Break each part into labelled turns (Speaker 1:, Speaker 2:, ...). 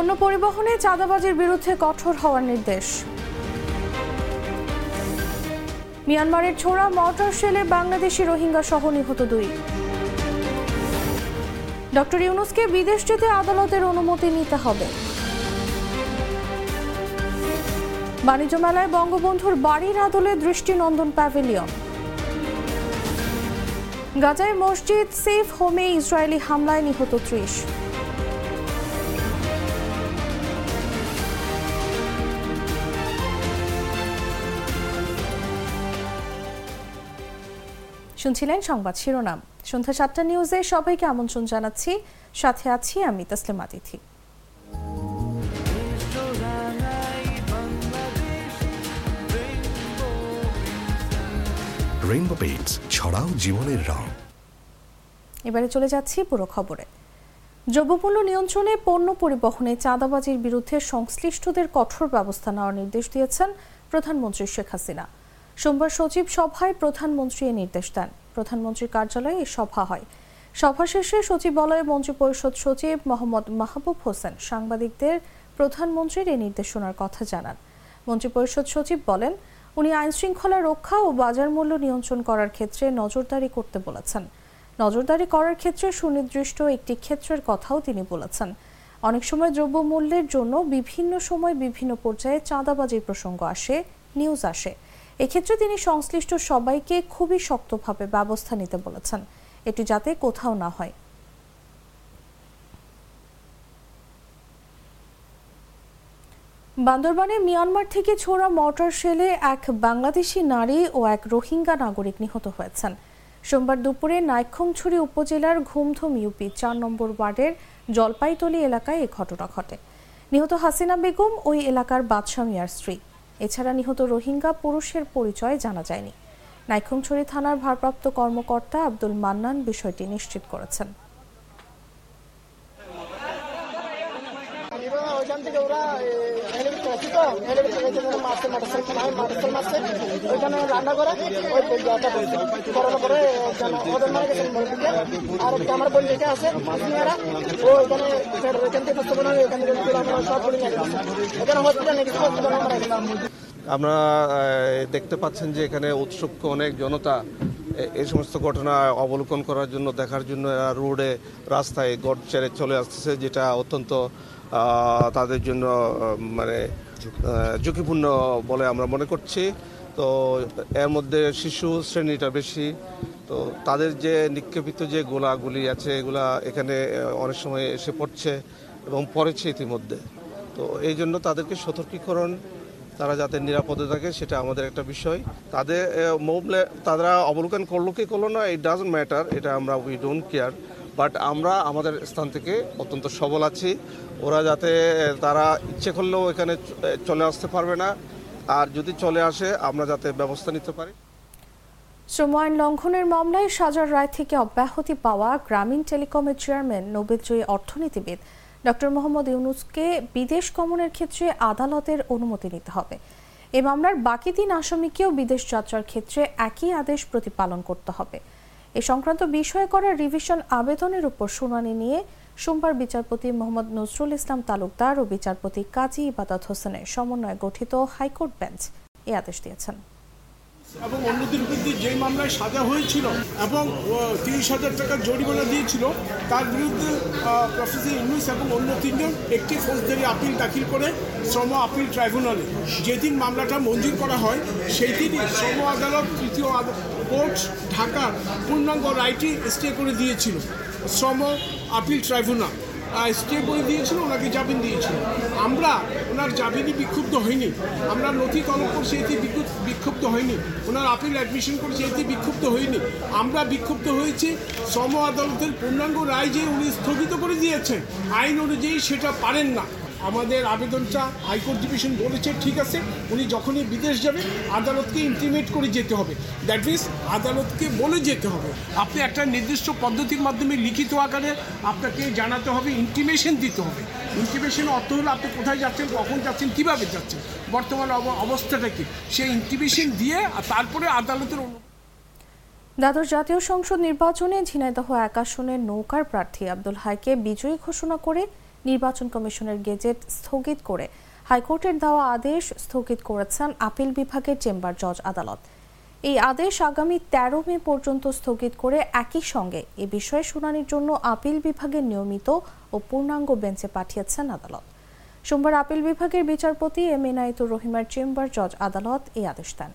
Speaker 1: পণ্য পরিবহনে চাঁদাবাজির বিরুদ্ধে কঠোর হওয়ার নির্দেশ। মিয়ানমারের ছোড়া মর্টার শেলে বাংলাদেশি রোহিঙ্গা সহ নিহত দুই। ডক্টর ইউনুসকে বিদেশ যেতে আদালতের অনুমতি নিতে হবে। বাণিজ্য মেলায় বঙ্গবন্ধুর বাড়ির আদলে দৃষ্টিনন্দন প্যাভিলিয়ন। গাজায় মসজিদ সেফ হোমে ইসরায়েলি হামলায় নিহত ত্রিশ। শুনছিলেন সংবাদ শিরোনাম। সন্ধ্যা সাতটা নিউজে সবাইকে আমন্ত্রণ জানাচ্ছি। সাথে আছি আমি তসলিমা তিথি
Speaker 2: রেইনবো পেইন্টস ছড়াও জীবনের রং।
Speaker 1: এবারে চলে যাচ্ছি পুরো খবরে। দ্রব্যমূল্য নিয়ন্ত্রণে পণ্য পরিবহনে চাঁদাবাজির বিরুদ্ধে সংশ্লিষ্টদের কঠোর ব্যবস্থা নেওয়ার নির্দেশ দিয়েছেন প্রধানমন্ত্রী শেখ হাসিনা। সোমবার সচিব সভায় প্রধানমন্ত্রী এ নির্দেশ দেন। প্রধানমন্ত্রীর কার্যালয়ে সভা হয়। সভা শেষে সচিবালয়ে মন্ত্রিপরিষদ সচিব মোহাম্মদ মাহবুব হোসেন সাংবাদিকদের প্রধানমন্ত্রীর এই নির্দেশনার কথা জানান। মন্ত্রিপরিষদ সচিব বলেন, উনি আইন শৃঙ্খলা রক্ষা ও বাজার মূল্য নিয়ন্ত্রণ করার ক্ষেত্রে নজরদারি করতে বলেছেন। নজরদারি করার ক্ষেত্রে সুনির্দিষ্ট একটি ক্ষেত্রের কথাও তিনি বলেছেন। অনেক সময় দ্রব্যমূল্যের জন্য বিভিন্ন সময় বিভিন্ন পর্যায়ে চাঁদাবাজির প্রসঙ্গ আসে, নিউজ আসে। এক্ষেত্রে তিনি সংশ্লিষ্ট সবাইকে খুবই শক্তভাবে ব্যবস্থা নিতে বলেছেন। এটি যাতে কোথাও না হয়। বান্দরবানে মিয়ানমার থেকে ছোড়া মর্টার শেলে এক বাংলাদেশি নারী ও এক রোহিঙ্গা নাগরিক নিহত হয়েছেন। সোমবার দুপুরে নাইক্ষংছড়ি উপজেলার ঘুমধুম ইউপি চার নম্বর ওয়ার্ডের জলপাইতলি এলাকায় এ ঘটনা ঘটে। নিহত হাসিনা বেগম ওই এলাকার বাদশা মিয়ার স্ত্রী। এছাড়া নিহত রোহিঙ্গা পুরুষের পরিচয় জানা যায়নি। নাইক্ষংছড়ি থানার ভারপ্রাপ্ত কর্মকর্তা আব্দুল মান্নান বিষয়টি নিশ্চিত করেছেন।
Speaker 3: থেকে ওরা
Speaker 4: আপনারা দেখতে পাচ্ছেন যে এখানে উৎসুক অনেক জনতা এই সমস্ত ঘটনা অবলোকন করার জন্য, দেখার জন্য রোডে, রাস্তায় গড় চলে আসতেছে, যেটা অত্যন্ত তাদের জন্য মানে ঝুঁকিপূর্ণ বলে আমরা মনে করছি। তো এর মধ্যে শিশু শ্রেণীটা বেশি। তো তাদের যে নিক্ষেপিত যে গোলাগুলি আছে, এগুলা এখানে অনেক সময় এসে পড়ছে এবং পড়েছে ইতিমধ্যে। তো এই জন্য তাদেরকে সতর্কীকরণ, তারা যাতে নিরাপদে থাকে, সেটা আমাদের একটা বিষয়। তাদের মোবলে, তারা অবলোকন করল কি করল না ইট ডাজন্ট ম্যাটার এটা আমরা উই ডোন্ট কেয়ার বাট আমরা আমাদের স্থান থেকে অত্যন্ত সবল আছি। ওরা যাতে, তারা ইচ্ছে করলেও এখানে চলে আসতে পারবে না। আর যদি চলে আসে, আমরা যাতে ব্যবস্থা নিতে পারি।
Speaker 1: শ্রম আইন লঙ্ঘনের মামলায় সাজার রায় থেকে অব্যাহতি পাওয়া গ্রামীণ টেলিকমের চেয়ারম্যান নোবেলজয়ী অর্থনীতিবিদ ডক্টর মোহাম্মদ ইউনুসকে বিদেশ গমনের ক্ষেত্রে আদালতের অনুমতি নিতে হবে। এ মামলার বাকি তিন আসামিকেও বিদেশ যাত্রার ক্ষেত্রে একই আদেশ প্রতিপালন করতে হবে। এ সংক্রান্ত বিষয়ে করা রিভিশন আবেদনের উপর শুনানি নিয়ে সোমবার বিচারপতি মোহাম্মদ নজরুল ইসলাম তালুকদার ও বিচারপতি কাজী ইবাদত হোসেনের সমন্বয়ে গঠিত হাইকোর্ট বেঞ্চ এ আদেশ দিয়েছেন।
Speaker 5: এবং অন্যদের বিরুদ্ধে যেই মামলায় সাজা হয়েছিল এবং তিরিশ হাজার টাকা জরিমানা দিয়েছিল, তার বিরুদ্ধে প্রফেসর ইউনুস এবং অন্য তিনজন একটি ফৌজদারি আপিল দাখিল করে শ্রম আপিল ট্রাইব্যুনালে। যেদিন মামলাটা মঞ্জুর করা হয় সেই দিনই শ্রম আদালত তৃতীয় কোর্ট ঢাকার পূর্ণাঙ্গ রায়টি স্টে করে দিয়েছিল। শ্রম আপিল ট্রাইব্যুনাল। স্টে বই দিয়েছিল, ওনাকে জামিন দিয়েছিল আমরা, ওনার জামিনই বিক্ষুব্ধ হয়নি। আমরা নথি তলব করছি এতে বিক্ষুব্ধ হয়নি। ওনার আপিল অ্যাডমিশন করছি এতে বিক্ষুব্ধ হয়নি। আমরা বিক্ষুব্ধ হয়েছি শ্রম আদালতের পূর্ণাঙ্গ রায় যে উনি স্থগিত করে দিয়েছেন, আইন অনুযায়ী সেটা পারেন না। আমাদের আবেদনটা হাইকোর্ট ডিভিশন বলেছে, ঠিক আছে? উনি যখনই বিদেশ যাবেন, আদালতকে ইন্টিমেট করে যেতে হবে। দ্যাট মিনস আদালতকে বলে যেতে হবে। আপনি একটা নির্দিষ্ট পদ্ধতির মাধ্যমে লিখিত আকারে আপনাকে জানাতে হবে ইন্টিমেশন দিতে হবে। ইন্টিমেশন অর্থ হলো আপনি কোথায় যাচ্ছেন, কখন যাচ্ছেন, কীভাবে যাচ্ছেন, বর্তমান অব- অবস্থাটা কি? সেই ইন্টিমেশন দিয়ে তারপরে আদালতের
Speaker 1: দ্বাদশ জাতীয় সংসদ নির্বাচনে ঝিনাইদহ এক আসনের নৌকার প্রার্থী আব্দুল হাইকে বিজয়ী ঘোষণা করে নির্বাচন কমিশনের গেজেট স্থগিত করে হাইকোর্টের দেওয়া আদেশ স্থগিত করেছেন আপিল বিভাগের চেম্বার জজ আদালত। এই আদেশ আগামী তেরো মে পর্যন্ত স্থগিত করে একই সঙ্গে এ বিষয়ে শুনানির জন্য আপিল বিভাগের নিয়মিত ও পূর্ণাঙ্গ বেঞ্চে পাঠিয়েছেন আদালত। সোমবার আপিল বিভাগের বিচারপতি এম এনায়েতুর রহিমার চেম্বার জজ আদালত এই আদেশ দেন।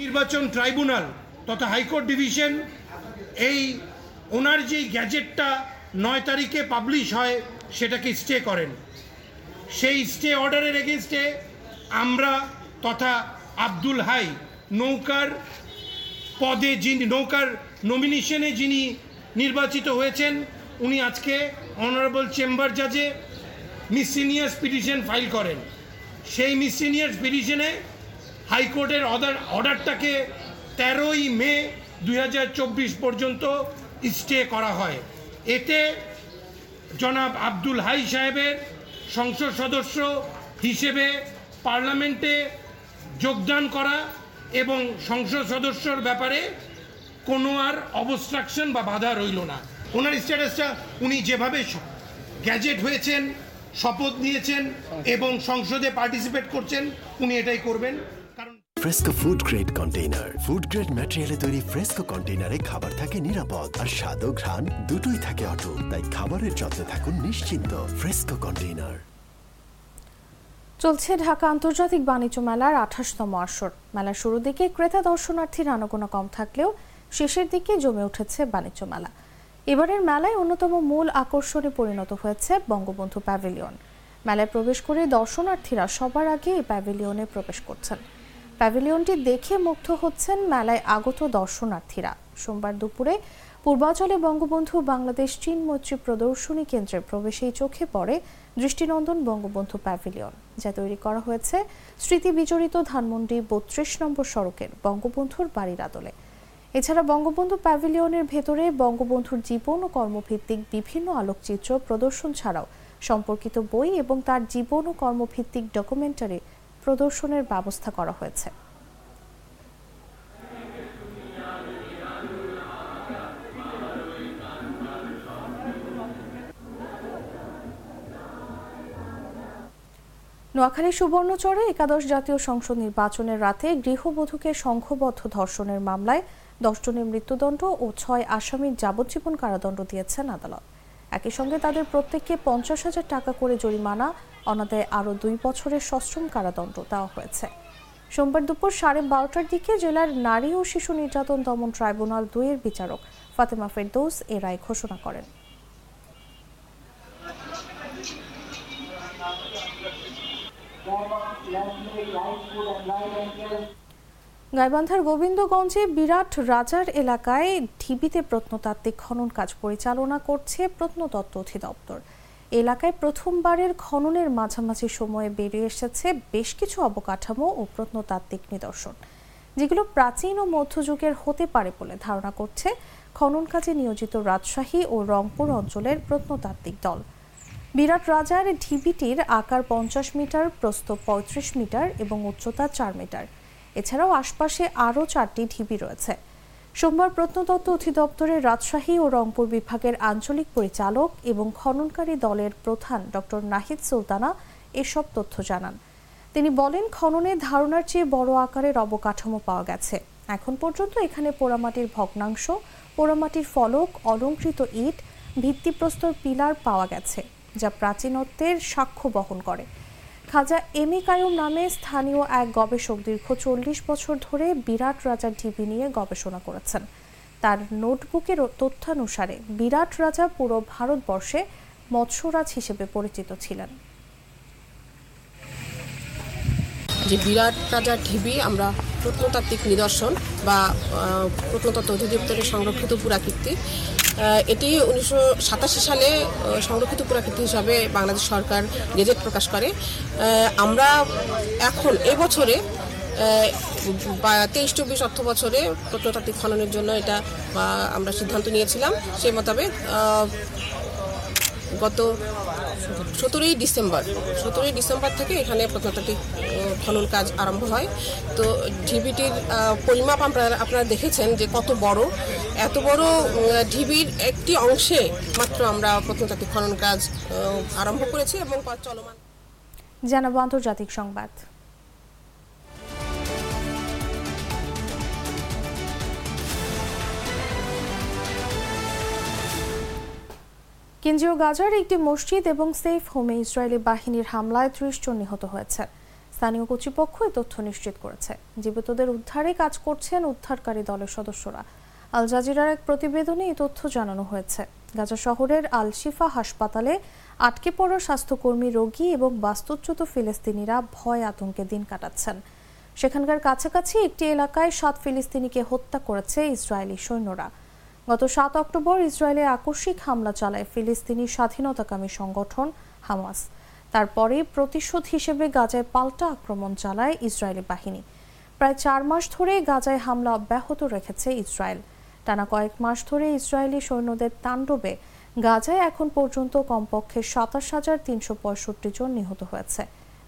Speaker 6: নির্বাচন ট্রাইব্যুনাল তথা হাইকোর্ট ডিভিশন এই ওনার যেই গ্যাজেটটা নয় তারিখে পাবলিশ হয় সেটাকে স্টে করেন। সেই স্টে অর্ডারের এগেনস্টে আমরা তথা আব্দুল হাই নৌকার পদে যিনি, নৌকার নমিনেশনে যিনি নির্বাচিত হয়েছেন, উনি আজকে অনারেবল চেম্বার জাজে মিসিনিয়াস পিটিশন ফাইল করেন। সেই মিসিনিয়াস পিটিশনে হাইকোর্টের অর্ডার অর্ডারটাকে তেরোই মে দু হাজার চব্বিশ পর্যন্ত স্টে করা হয়। এতে জনাব আব্দুল হাই সাহেবের সংসদ সদস্য হিসেবে পার্লামেন্টে যোগদান করা এবং সংসদ সদস্যর ব্যাপারে কোনো আর অবস্ট্রাকশন বা বাধা রইল না। ওনার স্ট্যাটাসটা উনি যেভাবে গ্যাজেট হয়েছেন শপথ নিয়েছেন এবং সংসদে পার্টিসিপেট করছেন উনি এটাই করবেন।
Speaker 2: Fresco food grade container food grade ম্যাটেরিয়ালে তৈরি ফ্রেস্কো কন্টেইনারে খাবার থাকে নিরাপদ। আর স্বাদ ও ঘ্রাণ, দুটোই থাকে অটুট। তাই খাবারের যত্নে থাকুন নিশ্চিন্ত ফ্রেস্কো কন্টেইনার
Speaker 1: চলছে ঢাকা আন্তর্জাতিক বাণিজ্য মেলার আঠাশতম আসর। মেলার শুরুর দিকে ক্রেতা দর্শনার্থীর আনাগোনা কম থাকলেও শেষের দিকে জমে উঠেছে বাণিজ্য মেলা। এবারের মেলায় অন্যতম মূল আকর্ষণে পরিণত হয়েছে বঙ্গবন্ধু প্যাভিলিয়ন। মেলায় প্রবেশ করে দর্শনার্থীরা সবার আগে এই প্যাভিলিয়নে প্রবেশ করছেন। প্যাভিলিয়নটি দেখে মুগ্ধ হচ্ছেন মেলায় আগত দর্শনার্থীরা। সোমবার দুপুরে পূর্বাঞ্চলে বঙ্গবন্ধু বাংলাদেশ চীন মৈত্রী প্রদর্শনী কেন্দ্রের প্রবেশেই চোখে পড়ে দৃষ্টিনন্দন বঙ্গবন্ধু প্যাভিলিয়ন, যা তৈরি করা হয়েছে স্মৃতি বিজড়িত ধানমন্ডি বত্রিশ নম্বর সড়কের বঙ্গবন্ধুর বাড়ির আদলে। এছাড়া বঙ্গবন্ধু প্যাভিলিয়নের ভেতরে বঙ্গবন্ধুর জীবন ও কর্মভিত্তিক বিভিন্ন আলোকচিত্র প্রদর্শন ছাড়াও সম্পর্কিত বই এবং তার জীবন ও কর্মভিত্তিক ডকুমেন্টারি প্রদর্শনের ব্যবস্থা করা হয়েছে। নোয়াখালী সুবর্ণচরে একাদশ জাতীয় সংসদ নির্বাচনের রাতে গৃহবধূকে সংঘবদ্ধ ধর্ষণের মামলায় দশজনের মৃত্যুদণ্ড ও ছয় আসামির যাবজ্জীবন কারাদণ্ড দিয়েছেন আদালত। একই সঙ্গে তাদের প্রত্যেককে পঞ্চাশ হাজার টাকা করে জরিমানা অনাদায়ে আরও দুই বছরের সশ্রম কারাদণ্ড দেওয়া হয়েছে। সোমবার দুপুর সাড়ে বারোটার দিকে জেলার নারী ও শিশু নির্যাতন দমন ট্রাইব্যুনাল দুইয়ের বিচারক ফাতেমা ফেরদৌস এ রায় ঘোষণা করেন। গাইবান্ধার গোবিন্দগঞ্জে বিরাট রাজার এলাকায় ঢিবিতে প্রত্নতাত্ত্বিক খনন কাজ পরিচালনা করছে প্রত্নতত্ত্ব অধিদপ্তর। এলাকায় প্রথমবারের খননের মাঝামাঝি সময়ে বেরিয়ে এসেছে বেশ কিছু অবকাঠামো ও প্রত্নতাত্ত্বিক নিদর্শন, যেগুলো প্রাচীন ও মধ্যযুগের হতে পারে বলে ধারণা করছে খনন কাজে নিয়োজিত রাজশাহী ও রংপুর অঞ্চলের প্রত্নতাত্ত্বিক দল। বিরাট রাজার ঢিবিটির আকার পঞ্চাশ মিটার, প্রস্থ পঁয়ত্রিশ মিটার এবং উচ্চতা চার মিটার। এছাড়াও আশপাশে আরও চারটি ঢিবি রয়েছে। সোমবার প্রত্নতত্ত্ব অধিদপ্তরের রাজশাহী ও রংপুর বিভাগের আঞ্চলিক পরিচালক এবং খননকারী দলের প্রধান ডক্টর নাহিদ সুলতানা এসব তথ্য জানান। তিনি বলেন, খননে ধারণার চেয়ে বড় আকারের অবকাঠামো পাওয়া গেছে। এখন পর্যন্ত এখানে পোড়ামাটির ভগ্নাংশ, পোড়ামাটির ফলক, অলঙ্কৃত ইট, ভিত্তিপ্রস্তর পিলার পাওয়া গেছে, যা প্রাচীনত্বের সাক্ষ্য বহন করে। খাজা এমি কায়ুম নামে স্থানীয় এক গবেষক দীর্ঘ চল্লিশ বছর ধরে বিরাট রাজার ঢিবি নিয়ে গবেষণা করেছেন। তার নোটবুকের তথ্যানুসারে বিরাট রাজা পুরো ভারতবর্ষে মৎস্যরাজ হিসেবে পরিচিত ছিলেন।
Speaker 7: যে বিরাট রাজার ঢিবি আমরা প্রত্নতাত্ত্বিক নিদর্শন বা প্রত্নতত্ত্ব অধিদপ্তরের সংরক্ষিত পুরাকীর্তি এটি উনিশশো সাতাশি সালে সংরক্ষিত পুরাকৃতি হিসাবে বাংলাদেশ সরকার গেজেট প্রকাশ করে। আমরা এখন এবছরে তেইশ, চব্বিশ অর্থ বছরে প্রত্নতাত্ত্বিক খননের জন্য এটা আমরা সিদ্ধান্ত নিয়েছিলাম। সেই মোতাবেক গত সতেরোই ডিসেম্বর সতেরোই ডিসেম্বর থেকে এখানে প্রত্নতাত্ত্বিক খনন কাজ আরম্ভ হয়। তো ঢিবিটির পরিমাপ আপনারা আপনারা দেখেছেন যে কত বড়, এত বড় ঢিবির একটি অংশে মাত্র আমরা প্রত্নতাত্ত্বিক খনন কাজ আরম্ভ করেছি এবং চলমান।
Speaker 1: জানাব আন্তর্জাতিক সংবাদ। কেন্দ্রীয় গাজার একটি মসজিদ এবং সেফ হোমে ইসরায়েলি বাহিনীর হামলায় ত্রিশ জন নিহত হয়েছে। স্থানীয় কর্তৃপক্ষ এই তথ্য নিশ্চিত করেছে। জীবিতদের উদ্ধারে কাজ করছেন উদ্ধারকারী দলের সদস্যরা। আল জাজিরার এক প্রতিবেদনে এই তথ্য জানানো হয়েছে। গাজা শহরের আল শিফা হাসপাতালে আটকে পড়া স্বাস্থ্যকর্মী রোগী এবং বাস্তুচ্যুত ফিলিস্তিনিরা ভয় আতঙ্কে দিন কাটাচ্ছেন। সেখানকার কাছাকাছি একটি এলাকায় সাত ফিলিস্তিনিকে হত্যা করেছে ইসরায়েলি সৈন্যরা। গত সাত অক্টোবর ইসরায়েলে আকস্মিক হামলা চালায় ফিলিস্তিনি স্বাধীনতাকামী সংগঠন হামাস। তারপরে প্রতিশোধ হিসেবে গাজায় পাল্টা আক্রমণ চালায় ইসরায়েলি বাহিনী। প্রায় চার মাস ধরে গাজায় হামলা অব্যাহত রেখেছে ইসরায়েল। টানা কয়েক মাস ধরে ইসরায়েলি সৈন্যদের তাণ্ডবে গাজায় এখন পর্যন্ত কমপক্ষে সাতাশ হাজার তিনশো পঁয়ষট্টি জন নিহত হয়েছে।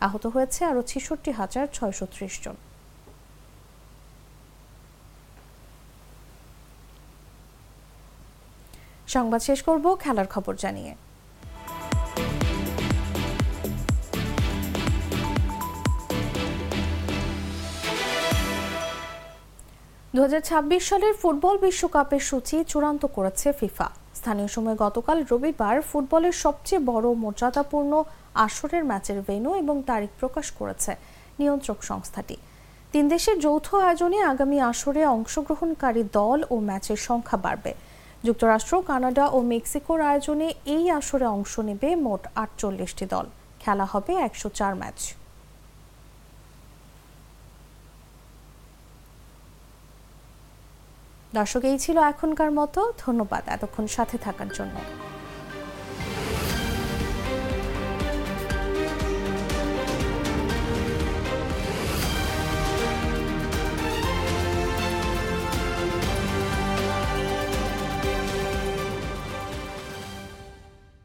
Speaker 1: আহত হয়েছে আরও ছেষট্টি হাজার ছয়শো ত্রিশ জন। সংবাদ শেষ করব, খেলার খবর জানিয়ে। দু সালের ফুটবল বিশ্বকাপের সূচি চূড়ান্ত করেছে ফিফা। স্থানীয় সময় গতকাল রবিবার ফুটবলের সবচেয়ে বড়, মর্যাদাপূর্ণ আসরের ম্যাচের ভেন্যু এবং তারিখ প্রকাশ করেছে নিয়ন্ত্রক সংস্থাটি। তিন দেশের যৌথ আয়োজনে আগামী আসরে অংশগ্রহণকারী দল ও ম্যাচের সংখ্যা বাড়বে। যুক্তরাষ্ট্র, কানাডা ও মেক্সিকোর আয়োজনে এই আসরে অংশ নেবে মোট আটচল্লিশটি দল। খেলা হবে একশো চার ম্যাচ। দর্শক, এই ছিল এখনকার মতো। ধন্যবাদ এতক্ষণ সাথে থাকার জন্য।